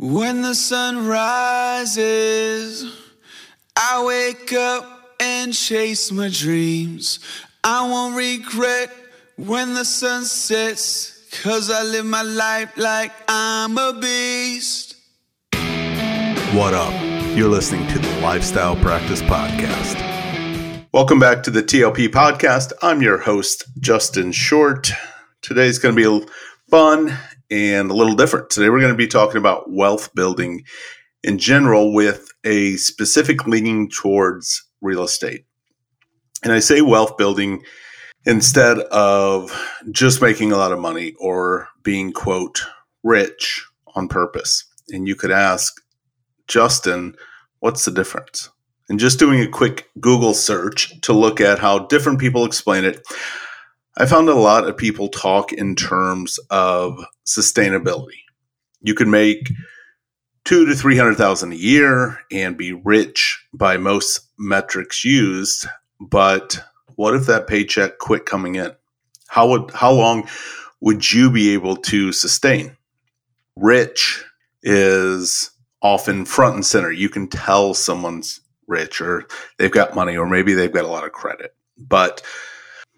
When the sun rises, I wake up and chase my dreams. I won't regret when the sun sets, cause I live my life like I'm a beast. What up? You're listening to the Lifestyle Practice Podcast. Welcome back to the TLP Podcast. I'm your host, Justin Short. Today's going to be fun and a little different. Today, we're going to be talking about wealth building in general with a specific leaning towards real estate. And I say wealth building instead of just making a lot of money or being, quote, rich on purpose. And you could ask, Justin, what's the difference? And just doing a quick Google search to look at how different people explain it, I found a lot of people talk in terms of sustainability. You can make two to three hundred thousand a year and be rich by most metrics used, but what if that paycheck quit coming in? How would how long would you be able to sustain? Rich is often front and center. You can tell someone's rich or they've got money or maybe they've got a lot of credit. But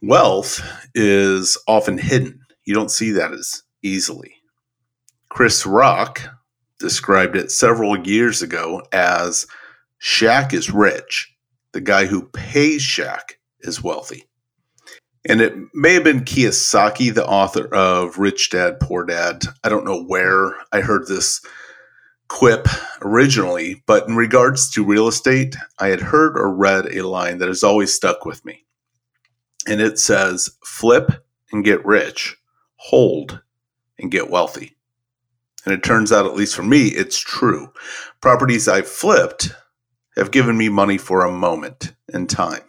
Wealth is often hidden. You don't see that as easily. Chris Rock described it several years ago as Shaq is rich. The guy who pays Shaq is wealthy. And it may have been Kiyosaki, the author of Rich Dad, Poor Dad. I don't know where I heard this quip originally, but in regards to real estate, I had heard or read a line that has always stuck with me and it says flip and get rich, hold and get wealthy. And it turns out, at least for me, it's true. Properties I've flipped have given me money for a moment in time.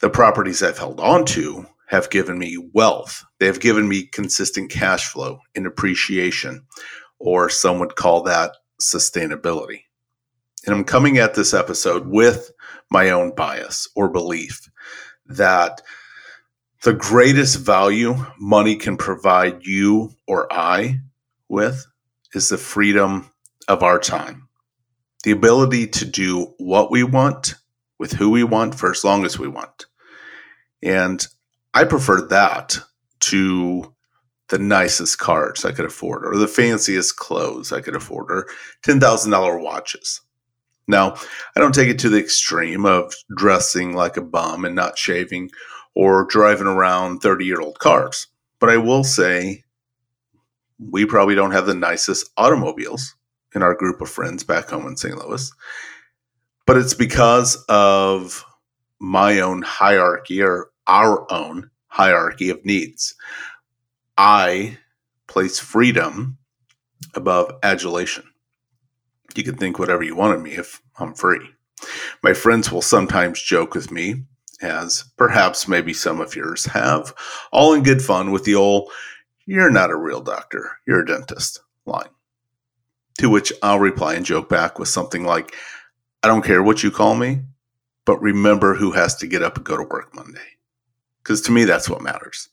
The properties I've held on to have given me wealth. They have given me consistent cash flow and appreciation, or some would call that sustainability. And I'm coming at this episode with my own bias or belief that the greatest value money can provide you or I with is the freedom of our time. The ability to do what we want with who we want for as long as we want. And I prefer that to the nicest cars I could afford or the fanciest clothes I could afford or $10,000 watches. Now, I don't take it to the extreme of dressing like a bum and not shaving or driving around 30 year old cars. But I will say we probably don't have the nicest automobiles in our group of friends back home in St. Louis. But it's because of my own hierarchy or our own hierarchy of needs. I place freedom above adulation you can think whatever you want of me if I'm free. My friends will sometimes joke with me, as perhaps maybe some of yours have, all in good fun with the old, you're not a real doctor, you're a dentist line. To which I'll reply and joke back with something like, I don't care what you call me, but remember who has to get up and go to work Monday. Because to me, that's what matters.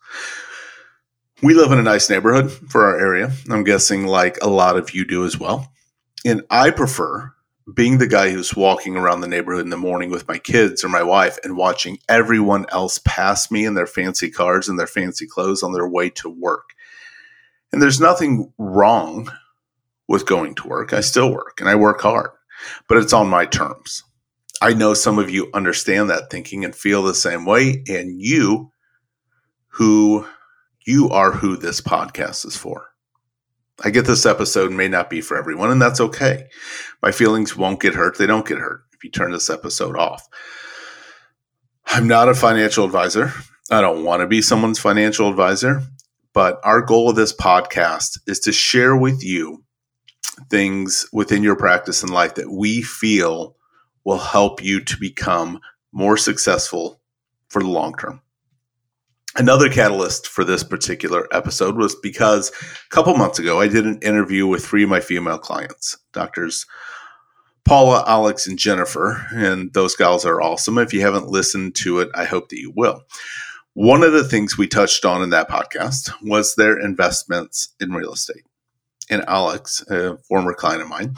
We live in a nice neighborhood for our area. I'm guessing like a lot of you do as well. And I prefer being the guy who's walking around the neighborhood in the morning with my kids or my wife and watching everyone else pass me in their fancy cars and their fancy clothes on their way to work. And there's nothing wrong with going to work. I still work and I work hard, but it's on my terms. I know some of you understand that thinking and feel the same way. And you, who you are who this podcast is for. I get this episode may not be for everyone, and that's okay. My feelings won't get hurt. They don't get hurt if you turn this episode off. I'm not a financial advisor. I don't want to be someone's financial advisor, but our goal of this podcast is to share with you things within your practice and life that we feel will help you to become more successful for the long term. Another catalyst for this particular episode was because a couple months ago I did an interview with three of my female clients, doctors Paula, Alex, and Jennifer, and those gals are awesome. If you haven't listened to it, I hope that you will. One of the things we touched on in that podcast was their investments in real estate. and Alex, a former client of mine,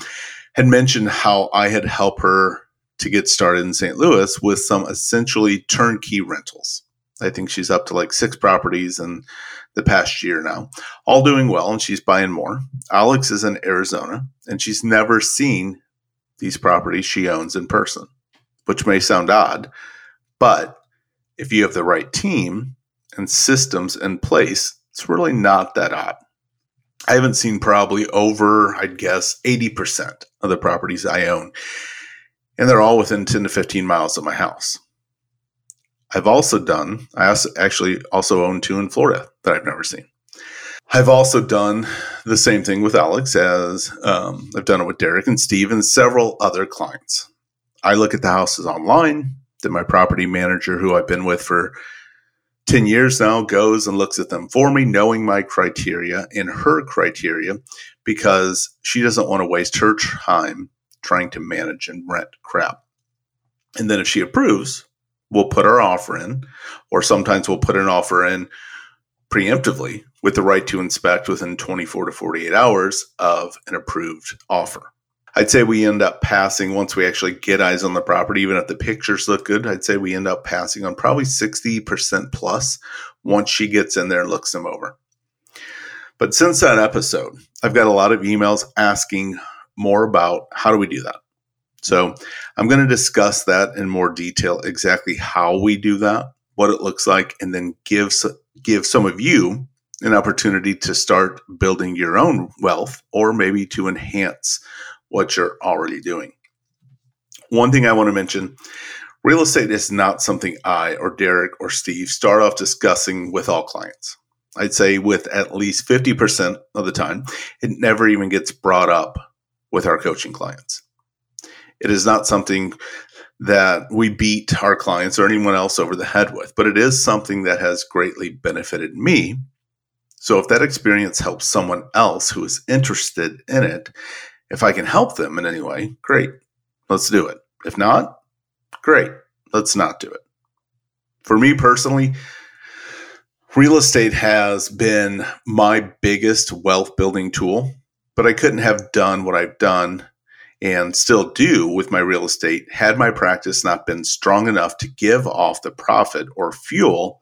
had mentioned how I had helped her to get started in St. Louis with some essentially turnkey rentals. I think she's up to like six properties in the past year now, all doing well, and she's buying more. Alex is in Arizona, and she's never seen these properties she owns in person, which may sound odd, but if you have the right team and systems in place, it's really not that odd. I haven't seen probably over, I'd guess, 80% of the properties I own and they're all within 10 to 15 miles of my house. I've also done, I also actually also own two in Florida that I've never seen. I've also done the same thing with Alex as um, I've done it with Derek and Steve and several other clients. I look at the houses online that my property manager, who I've been with for 10 years now, goes and looks at them for me, knowing my criteria and her criteria because she doesn't want to waste her time trying to manage and rent crap. And then if she approves, we'll put our offer in, or sometimes we'll put an offer in preemptively with the right to inspect within 24 to 48 hours of an approved offer. I'd say we end up passing once we actually get eyes on the property, even if the pictures look good. I'd say we end up passing on probably 60% plus once she gets in there and looks them over. But since that episode, I've got a lot of emails asking more about how do we do that. So I'm going to discuss that in more detail, exactly how we do that, what it looks like, and then give give some of you an opportunity to start building your own wealth or maybe to enhance what you're already doing. One thing I want to mention real estate is not something I or Derek or Steve start off discussing with all clients. I'd say with at least 50% of the time, it never even gets brought up with our coaching clients. It is not something that we beat our clients or anyone else over the head with, but it is something that has greatly benefited me. So if that experience helps someone else who is interested in it, if I can help them in any way, great. Let's do it. If not, great. Let's not do it. For me personally, real estate has been my biggest wealth building tool but I couldn't have done what I've done and still do with my real estate had my practice not been strong enough to give off the profit or fuel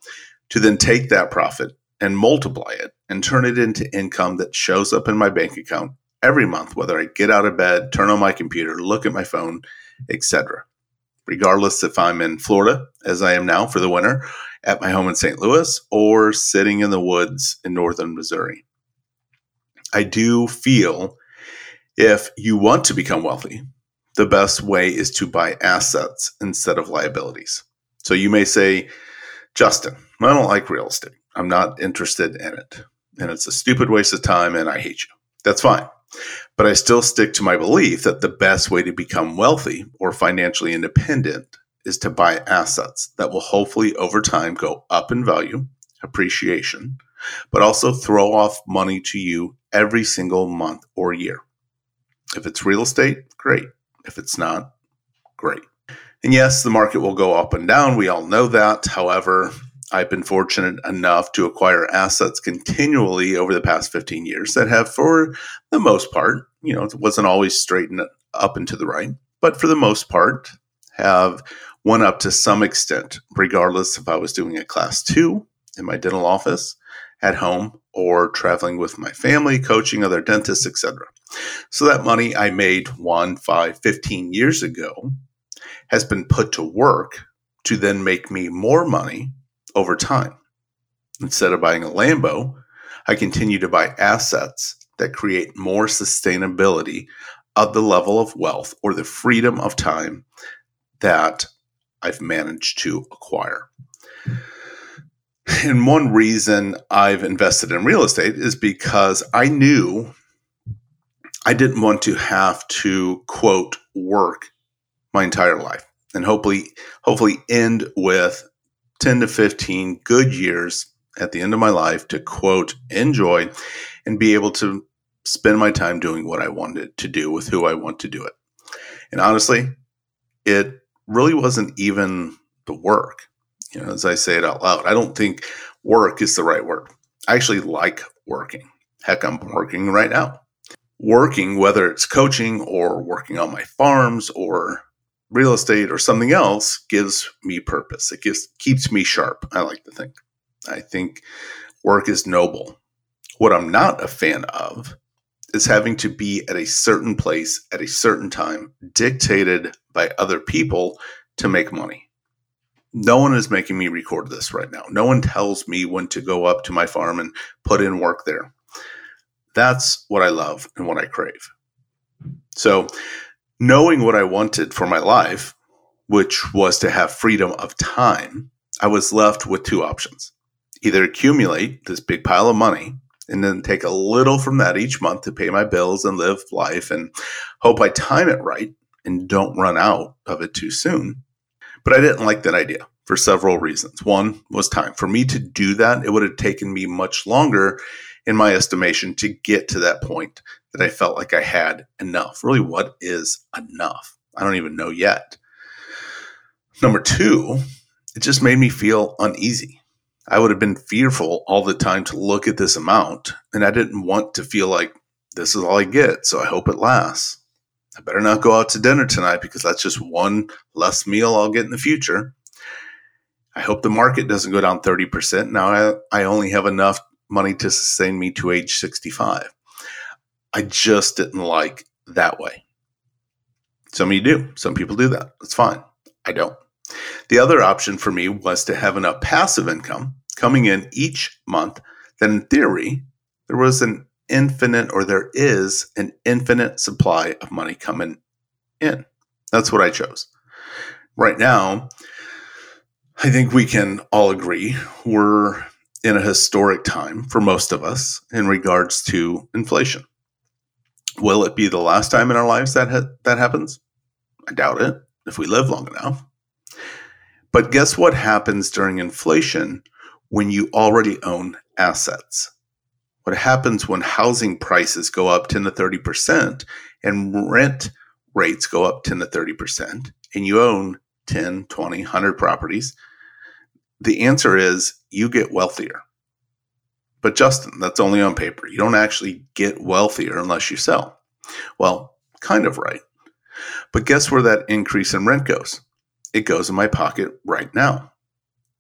to then take that profit and multiply it and turn it into income that shows up in my bank account every month whether I get out of bed, turn on my computer, look at my phone, etc. Regardless if I'm in Florida as I am now for the winter at my home in St. Louis or sitting in the woods in northern Missouri. I do feel if you want to become wealthy, the best way is to buy assets instead of liabilities. So you may say, Justin, I don't like real estate. I'm not interested in it. And it's a stupid waste of time and I hate you. That's fine. But I still stick to my belief that the best way to become wealthy or financially independent is to buy assets that will hopefully over time go up in value, appreciation, but also throw off money to you every single month or year. If it's real estate, great. If it's not, great. And yes, the market will go up and down. We all know that. However, I've been fortunate enough to acquire assets continually over the past 15 years that have, for the most part, you know, it wasn't always straight and up and to the right, but for the most part, have went up to some extent, regardless if I was doing a class two in my dental office at home or traveling with my family, coaching other dentists, etc. So that money I made one, five, 15 years ago has been put to work to then make me more money over time. Instead of buying a Lambo, I continue to buy assets that create more sustainability of the level of wealth or the freedom of time that I've managed to acquire. And one reason I've invested in real estate is because I knew I didn't want to have to quote work my entire life and hopefully hopefully end with 10 to 15 good years at the end of my life to quote enjoy and be able to spend my time doing what I wanted to do with who I want to do it. And honestly, it really wasn't even the work you know, as I say it out loud, I don't think work is the right word. I actually like working. Heck, I'm working right now. Working, whether it's coaching or working on my farms or real estate or something else, gives me purpose. It gives keeps me sharp. I like to think. I think work is noble. What I'm not a fan of is having to be at a certain place at a certain time, dictated by other people to make money. No one is making me record this right now. No one tells me when to go up to my farm and put in work there. That's what I love and what I crave. So, knowing what I wanted for my life, which was to have freedom of time, I was left with two options either accumulate this big pile of money and then take a little from that each month to pay my bills and live life and hope I time it right and don't run out of it too soon. But I didn't like that idea for several reasons. One was time. For me to do that, it would have taken me much longer in my estimation, to get to that point that I felt like I had enough. Really, what is enough? I don't even know yet. Number two, it just made me feel uneasy. I would have been fearful all the time to look at this amount, and I didn't want to feel like this is all I get, so I hope it lasts. I better not go out to dinner tonight because that's just one less meal I'll get in the future. I hope the market doesn't go down 30%. Now I, I only have enough money to sustain me to age 65. I just didn't like that way. Some of you do. Some people do that. That's fine. I don't. The other option for me was to have enough passive income coming in each month that, in theory, there was an infinite or there is an infinite supply of money coming in. That's what I chose. Right now, I think we can all agree we're in a historic time for most of us in regards to inflation. Will it be the last time in our lives that ha- that happens? I doubt it if we live long enough. But guess what happens during inflation when you already own assets? What happens when housing prices go up 10 to 30% and rent rates go up 10 to 30% and you own 10, 20, 100 properties? The answer is you get wealthier. But Justin, that's only on paper. You don't actually get wealthier unless you sell. Well, kind of right. But guess where that increase in rent goes? It goes in my pocket right now.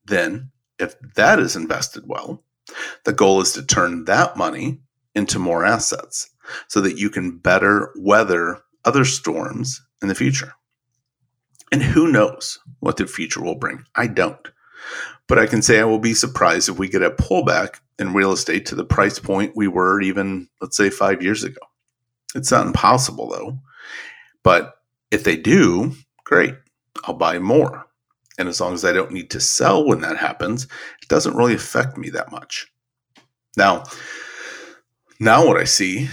Then, if that is invested well, the goal is to turn that money into more assets so that you can better weather other storms in the future. And who knows what the future will bring? I don't. But I can say I will be surprised if we get a pullback in real estate to the price point we were even, let's say, five years ago. It's not impossible though. But if they do, great, I'll buy more. And as long as I don't need to sell when that happens, it doesn't really affect me that much. Now, now what I see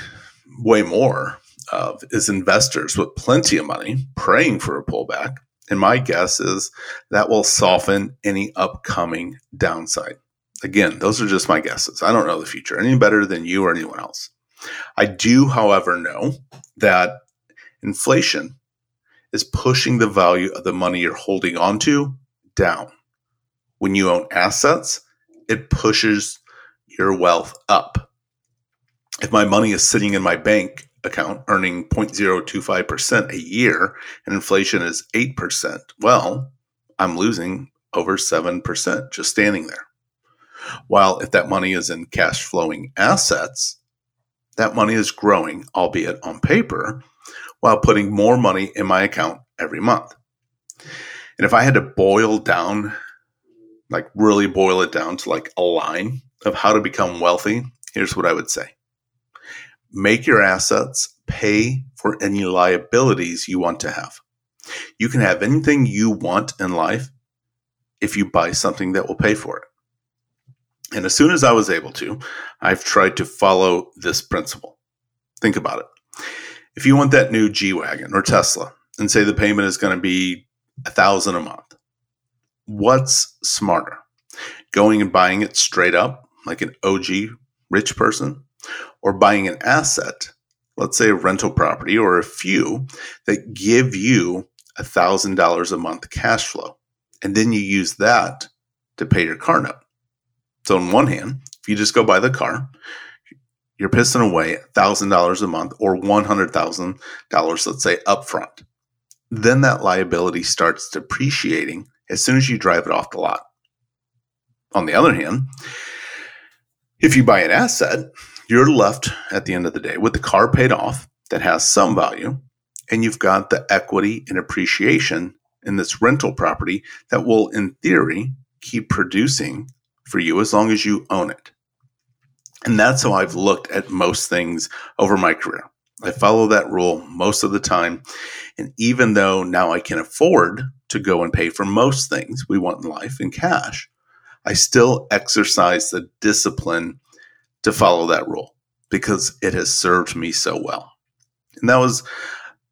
way more of is investors with plenty of money praying for a pullback and my guess is that will soften any upcoming downside. Again, those are just my guesses. I don't know the future any better than you or anyone else. I do, however, know that inflation is pushing the value of the money you're holding onto down. When you own assets, it pushes your wealth up. If my money is sitting in my bank account earning 0.025% a year and inflation is 8%, well, I'm losing over 7% just standing there. While if that money is in cash flowing assets, that money is growing, albeit on paper, while putting more money in my account every month. And if I had to boil down, like really boil it down to like a line of how to become wealthy, here's what I would say make your assets pay for any liabilities you want to have. You can have anything you want in life if you buy something that will pay for it. And as soon as I was able to, I've tried to follow this principle. Think about it. If you want that new G Wagon or Tesla and say the payment is going to be a thousand a month, what's smarter? Going and buying it straight up like an OG rich person or buying an asset, let's say a rental property or a few that give you $1,000 a month cash flow. And then you use that to pay your car note. So, on one hand, if you just go buy the car, you're pissing away $1,000 a month or $100,000, let's say, upfront. Then that liability starts depreciating as soon as you drive it off the lot. On the other hand, if you buy an asset, you're left at the end of the day with the car paid off that has some value, and you've got the equity and appreciation in this rental property that will, in theory, keep producing for you as long as you own it. And that's how I've looked at most things over my career. I follow that rule most of the time. And even though now I can afford to go and pay for most things we want in life in cash, I still exercise the discipline to follow that rule because it has served me so well. And that was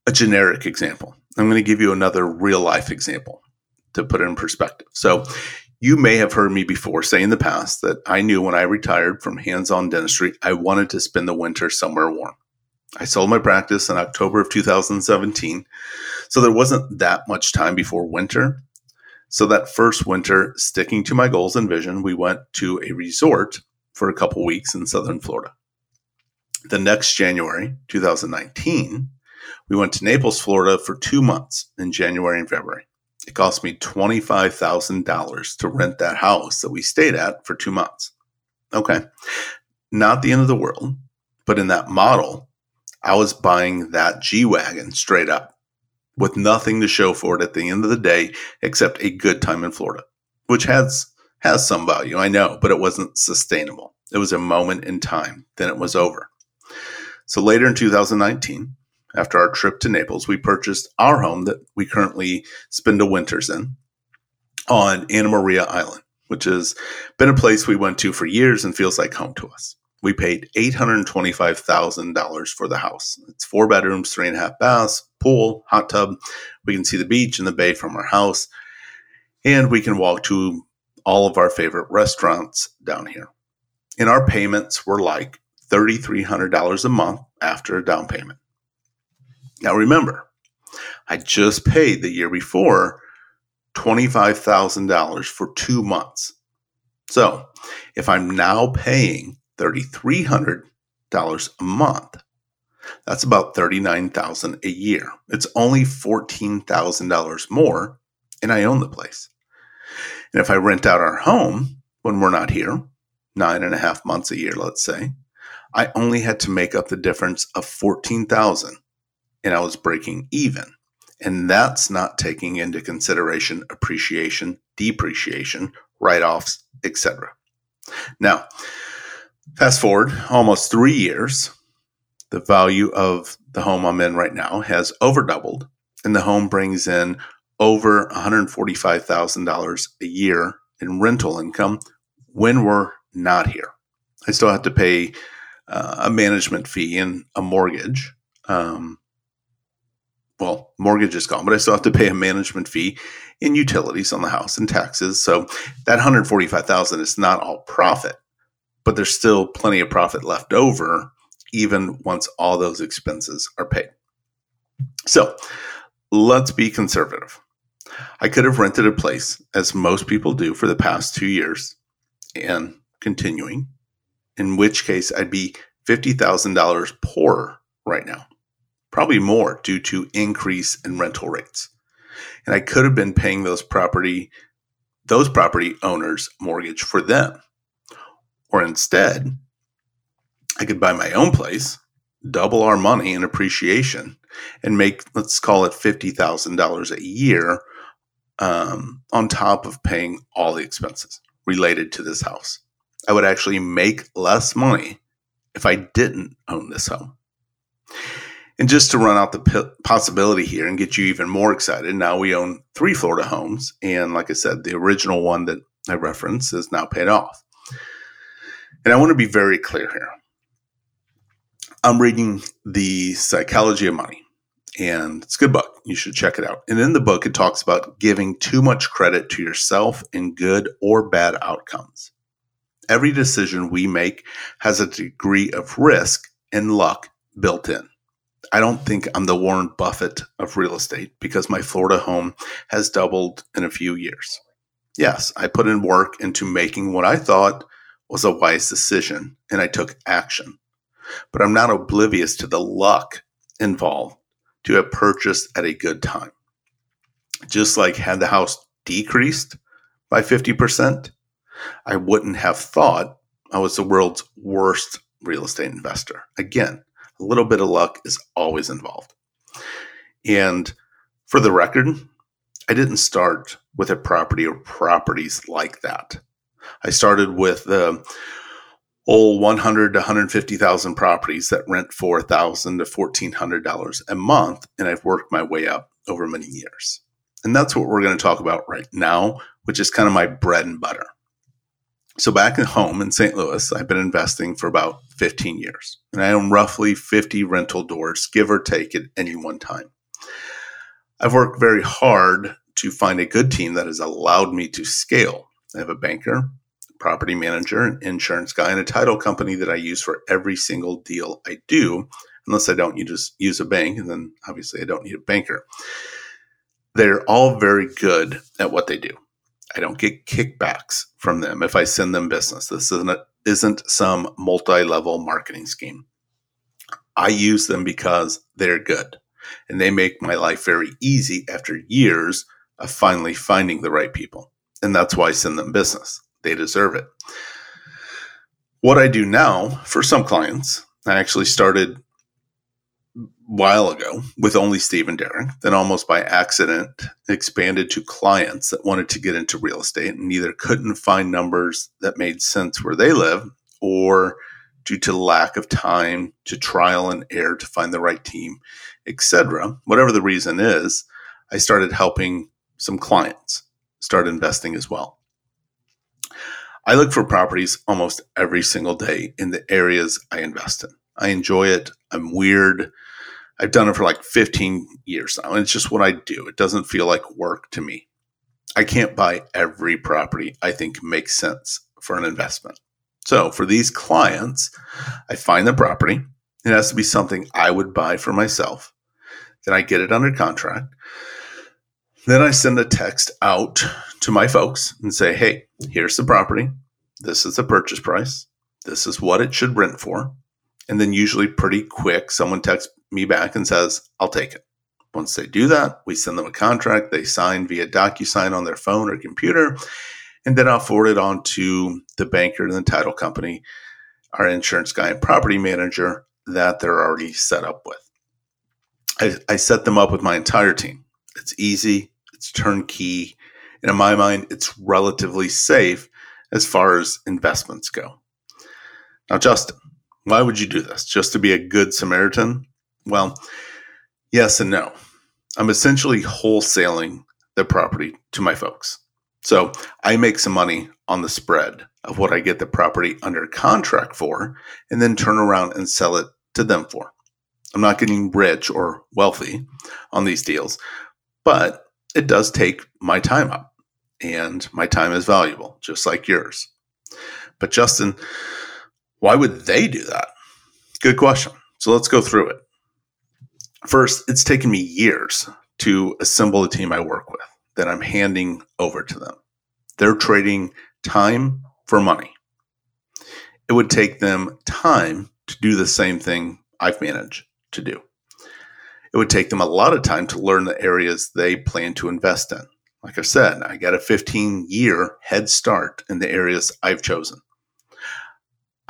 a generic example. I'm going to give you another real life example to put it in perspective. So, you may have heard me before say in the past that I knew when I retired from hands on dentistry, I wanted to spend the winter somewhere warm. I sold my practice in October of 2017, so there wasn't that much time before winter. So, that first winter, sticking to my goals and vision, we went to a resort for a couple weeks in southern Florida. The next January, 2019, we went to Naples, Florida for two months in January and February. It cost me $25,000 to rent that house that we stayed at for two months. Okay. Not the end of the world, but in that model, I was buying that G Wagon straight up with nothing to show for it at the end of the day except a good time in Florida, which has has some value, I know, but it wasn't sustainable. It was a moment in time, then it was over. So later in 2019, after our trip to Naples, we purchased our home that we currently spend the winters in on Anna Maria Island, which has been a place we went to for years and feels like home to us. We paid $825,000 for the house. It's four bedrooms, three and a half baths, pool, hot tub. We can see the beach and the bay from our house, and we can walk to all of our favorite restaurants down here. And our payments were like $3,300 a month after a down payment. Now remember, I just paid the year before $25,000 for two months. So if I'm now paying $3,300 a month, that's about 39,000 a year. It's only $14,000 more, and I own the place. And if I rent out our home when we're not here, nine and a half months a year, let's say, I only had to make up the difference of 14,000 and I was breaking even. And that's not taking into consideration appreciation, depreciation, write offs, etc. Now, fast forward almost three years, the value of the home I'm in right now has over doubled, and the home brings in over $145,000 a year in rental income when we're not here. I still have to pay uh, a management fee and a mortgage. Um, well, mortgage is gone, but I still have to pay a management fee in utilities on the house and taxes. So that 145,000 is not all profit, but there's still plenty of profit left over even once all those expenses are paid. So let's be conservative. I could have rented a place as most people do for the past 2 years and continuing, in which case I'd be $50,000 poorer right now probably more due to increase in rental rates. And I could have been paying those property those property owners mortgage for them. Or instead, I could buy my own place, double our money in appreciation, and make let's call it fifty thousand dollars a year um, on top of paying all the expenses related to this house. I would actually make less money if I didn't own this home. And just to run out the p- possibility here and get you even more excited, now we own three Florida homes. And like I said, the original one that I referenced is now paid off. And I want to be very clear here. I'm reading The Psychology of Money, and it's a good book. You should check it out. And in the book, it talks about giving too much credit to yourself in good or bad outcomes. Every decision we make has a degree of risk and luck built in. I don't think I'm the Warren Buffett of real estate because my Florida home has doubled in a few years. Yes, I put in work into making what I thought was a wise decision and I took action. but I'm not oblivious to the luck involved to have purchased at a good time. Just like had the house decreased by 50%, I wouldn't have thought I was the world's worst real estate investor. Again, a little bit of luck is always involved. And for the record, I didn't start with a property or properties like that. I started with the old 100 to 150,000 properties that rent for 1000 to $1,400 a month, and I've worked my way up over many years. And that's what we're going to talk about right now, which is kind of my bread and butter. So, back at home in St. Louis, I've been investing for about 15 years, and I own roughly 50 rental doors, give or take, at any one time. I've worked very hard to find a good team that has allowed me to scale. I have a banker, property manager, an insurance guy, and a title company that I use for every single deal I do, unless I don't you just use a bank, and then obviously I don't need a banker. They're all very good at what they do. I don't get kickbacks from them if I send them business. This isn't, isn't some multi level marketing scheme. I use them because they're good and they make my life very easy after years of finally finding the right people. And that's why I send them business. They deserve it. What I do now for some clients, I actually started a while ago with only Steve and Derek, then almost by accident expanded to clients that wanted to get into real estate and either couldn't find numbers that made sense where they live or due to lack of time to trial and error to find the right team, etc. Whatever the reason is, I started helping some clients start investing as well. I look for properties almost every single day in the areas I invest in. I enjoy it. I'm weird. I've done it for like 15 years now. And it's just what I do. It doesn't feel like work to me. I can't buy every property I think makes sense for an investment. So for these clients, I find the property. It has to be something I would buy for myself. Then I get it under contract. Then I send a text out to my folks and say, hey, here's the property. This is the purchase price. This is what it should rent for. And then usually pretty quick, someone texts me back and says, I'll take it. Once they do that, we send them a contract. They sign via DocuSign on their phone or computer. And then I'll forward it on to the banker and the title company, our insurance guy and property manager that they're already set up with. I, I set them up with my entire team. It's easy, it's turnkey. And in my mind, it's relatively safe as far as investments go. Now, Justin, why would you do this? Just to be a good Samaritan? Well, yes and no. I'm essentially wholesaling the property to my folks. So I make some money on the spread of what I get the property under contract for and then turn around and sell it to them for. I'm not getting rich or wealthy on these deals, but it does take my time up and my time is valuable, just like yours. But Justin, why would they do that? Good question. So let's go through it. First, it's taken me years to assemble a team I work with that I'm handing over to them. They're trading time for money. It would take them time to do the same thing I've managed to do. It would take them a lot of time to learn the areas they plan to invest in. Like I said, I got a 15 year head start in the areas I've chosen.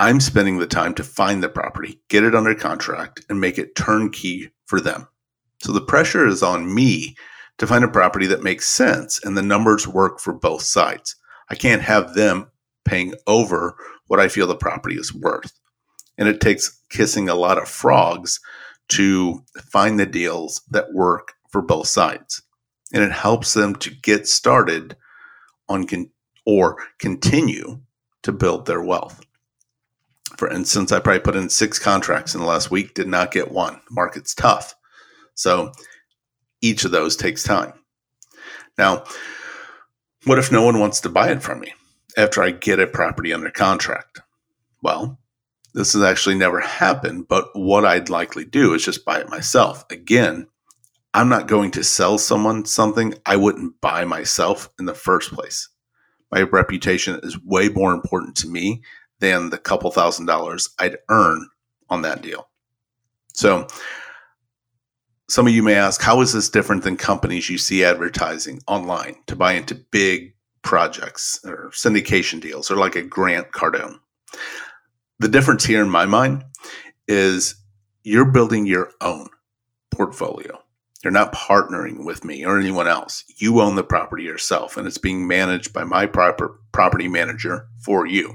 I'm spending the time to find the property, get it under contract, and make it turnkey for them. So the pressure is on me to find a property that makes sense and the numbers work for both sides. I can't have them paying over what I feel the property is worth. And it takes kissing a lot of frogs to find the deals that work for both sides. And it helps them to get started on con- or continue to build their wealth. For instance, I probably put in six contracts in the last week, did not get one. Market's tough. So each of those takes time. Now, what if no one wants to buy it from me after I get a property under contract? Well, this has actually never happened, but what I'd likely do is just buy it myself. Again, I'm not going to sell someone something I wouldn't buy myself in the first place. My reputation is way more important to me than the couple thousand dollars I'd earn on that deal. So, some of you may ask, how is this different than companies you see advertising online to buy into big projects or syndication deals or like a Grant Cardone? The difference here in my mind is you're building your own portfolio. You're not partnering with me or anyone else. You own the property yourself, and it's being managed by my proper property manager for you.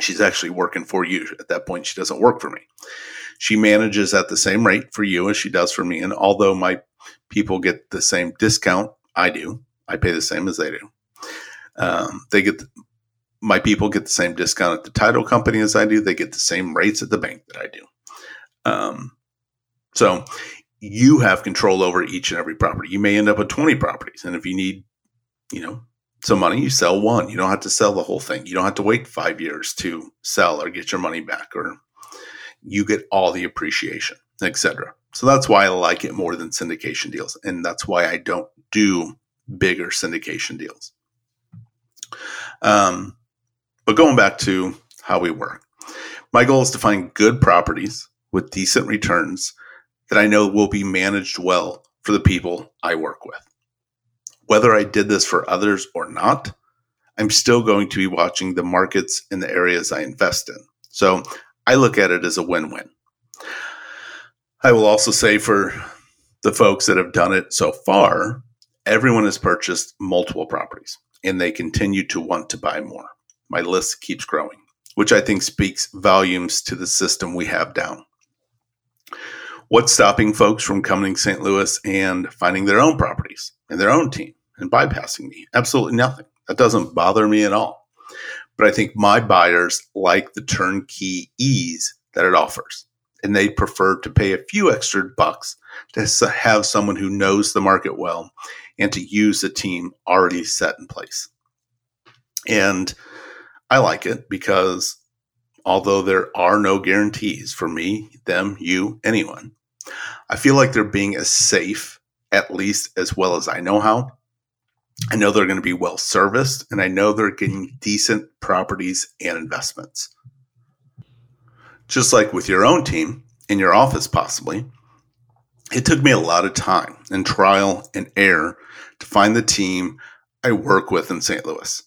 She's actually working for you. At that point, she doesn't work for me. She manages at the same rate for you as she does for me. And although my people get the same discount, I do. I pay the same as they do. Um, they get my people get the same discount at the title company as I do. They get the same rates at the bank that I do. Um, so you have control over each and every property. You may end up with 20 properties. And if you need, you know, some money, you sell one. You don't have to sell the whole thing. You don't have to wait five years to sell or get your money back, or you get all the appreciation, etc. So that's why I like it more than syndication deals. And that's why I don't do bigger syndication deals. Um, but going back to how we work, my goal is to find good properties with decent returns that I know will be managed well for the people I work with. Whether I did this for others or not, I'm still going to be watching the markets in the areas I invest in. So I look at it as a win win. I will also say for the folks that have done it so far, everyone has purchased multiple properties and they continue to want to buy more. My list keeps growing, which I think speaks volumes to the system we have down. What's stopping folks from coming to St. Louis and finding their own properties and their own team and bypassing me? Absolutely nothing. That doesn't bother me at all. But I think my buyers like the turnkey ease that it offers. And they prefer to pay a few extra bucks to have someone who knows the market well and to use a team already set in place. And I like it because although there are no guarantees for me, them, you, anyone, I feel like they're being as safe, at least as well as I know how. I know they're going to be well serviced, and I know they're getting decent properties and investments. Just like with your own team, in your office, possibly, it took me a lot of time and trial and error to find the team I work with in St. Louis.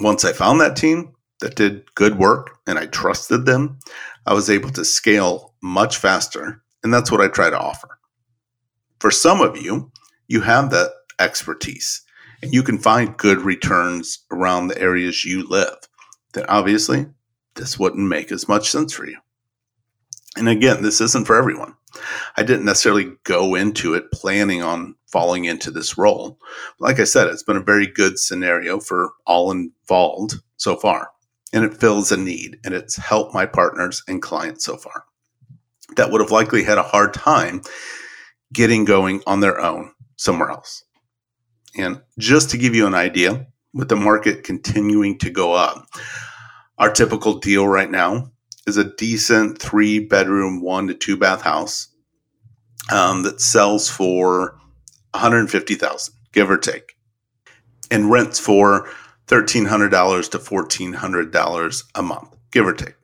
Once I found that team that did good work and I trusted them, I was able to scale much faster. And that's what I try to offer. For some of you, you have that expertise and you can find good returns around the areas you live, then obviously this wouldn't make as much sense for you. And again, this isn't for everyone. I didn't necessarily go into it planning on falling into this role. Like I said, it's been a very good scenario for all involved so far, and it fills a need and it's helped my partners and clients so far that would have likely had a hard time getting going on their own somewhere else. And just to give you an idea, with the market continuing to go up, our typical deal right now is a decent three bedroom, one to two bath house um, that sells for 150,000, give or take, and rents for $1,300 to $1,400 a month, give or take.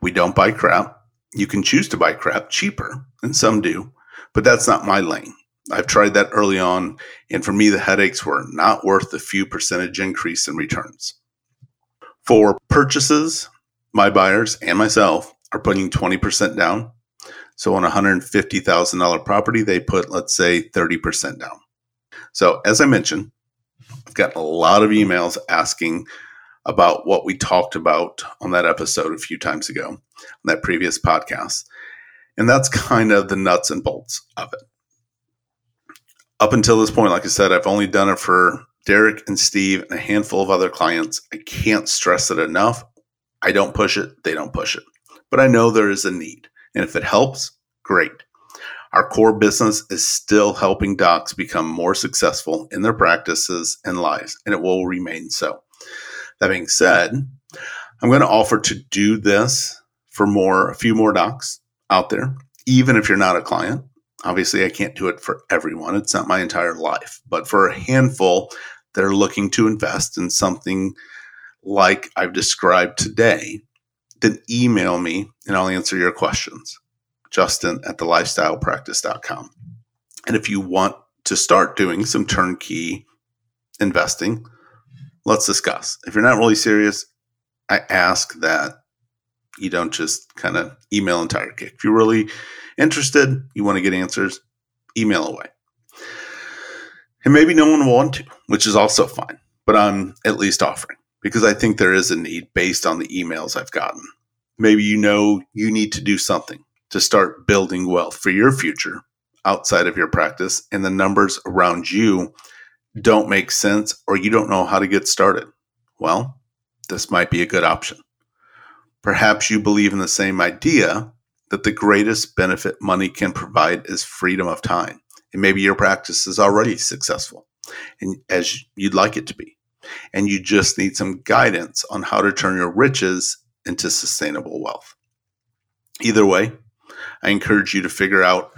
We don't buy crap. You can choose to buy crap cheaper, and some do, but that's not my lane. I've tried that early on, and for me, the headaches were not worth the few percentage increase in returns. For purchases, my buyers and myself are putting 20% down. So on a $150,000 property, they put, let's say, 30% down. So as I mentioned, I've got a lot of emails asking about what we talked about on that episode a few times ago, on that previous podcast. And that's kind of the nuts and bolts of it up until this point, like I said, I've only done it for Derek and Steve and a handful of other clients. I can't stress it enough. I don't push it, they don't push it. But I know there is a need. And if it helps, great. Our core business is still helping docs become more successful in their practices and lives, and it will remain so. That being said, I'm going to offer to do this for more, a few more docs out there, even if you're not a client. Obviously, I can't do it for everyone. It's not my entire life, but for a handful that are looking to invest in something like I've described today, then email me and I'll answer your questions. Justin at thelifestylepractice.com. And if you want to start doing some turnkey investing, let's discuss. If you're not really serious, I ask that you don't just kind of email and tire kick. If you're really interested, you want to get answers, email away. And maybe no one will want to, which is also fine, but I'm at least offering because I think there is a need based on the emails I've gotten. Maybe you know you need to do something to start building wealth for your future outside of your practice, and the numbers around you don't make sense or you don't know how to get started. Well, this might be a good option. Perhaps you believe in the same idea that the greatest benefit money can provide is freedom of time. And maybe your practice is already successful and as you'd like it to be. And you just need some guidance on how to turn your riches into sustainable wealth. Either way, I encourage you to figure out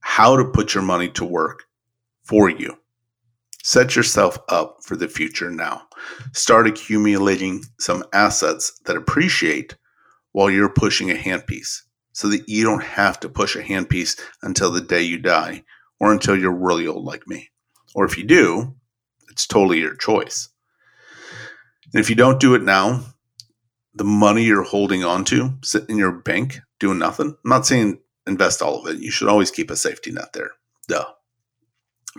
how to put your money to work for you. Set yourself up for the future now. Start accumulating some assets that appreciate while you're pushing a handpiece so that you don't have to push a handpiece until the day you die or until you're really old like me. Or if you do, it's totally your choice. And if you don't do it now, the money you're holding on to sitting in your bank doing nothing. I'm not saying invest all of it. You should always keep a safety net there. Duh.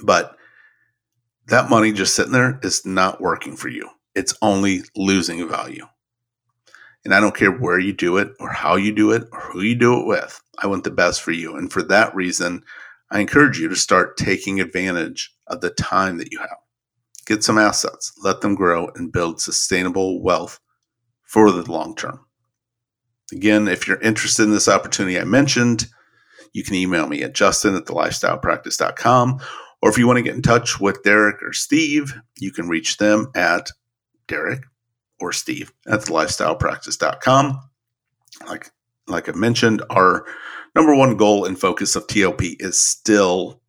But that money just sitting there is not working for you. It's only losing value. And I don't care where you do it or how you do it or who you do it with. I want the best for you. And for that reason, I encourage you to start taking advantage of the time that you have. Get some assets, let them grow, and build sustainable wealth for the long term. Again, if you're interested in this opportunity I mentioned, you can email me at justin at thelifestylepractice.com. Or if you want to get in touch with Derek or Steve, you can reach them at Derek or Steve at thelifestylepractice.com. Like, like I mentioned, our number one goal and focus of TLP is still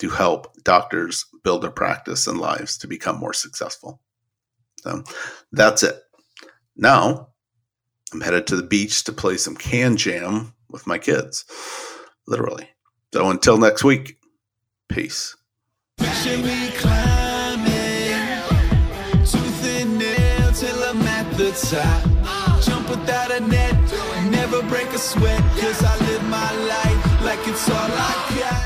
to help doctors build their practice and lives to become more successful. So that's it. Now I'm headed to the beach to play some KanJam with my kids, literally. So until next week, peace. Never break a sweat, cause I live my life like it's all I got.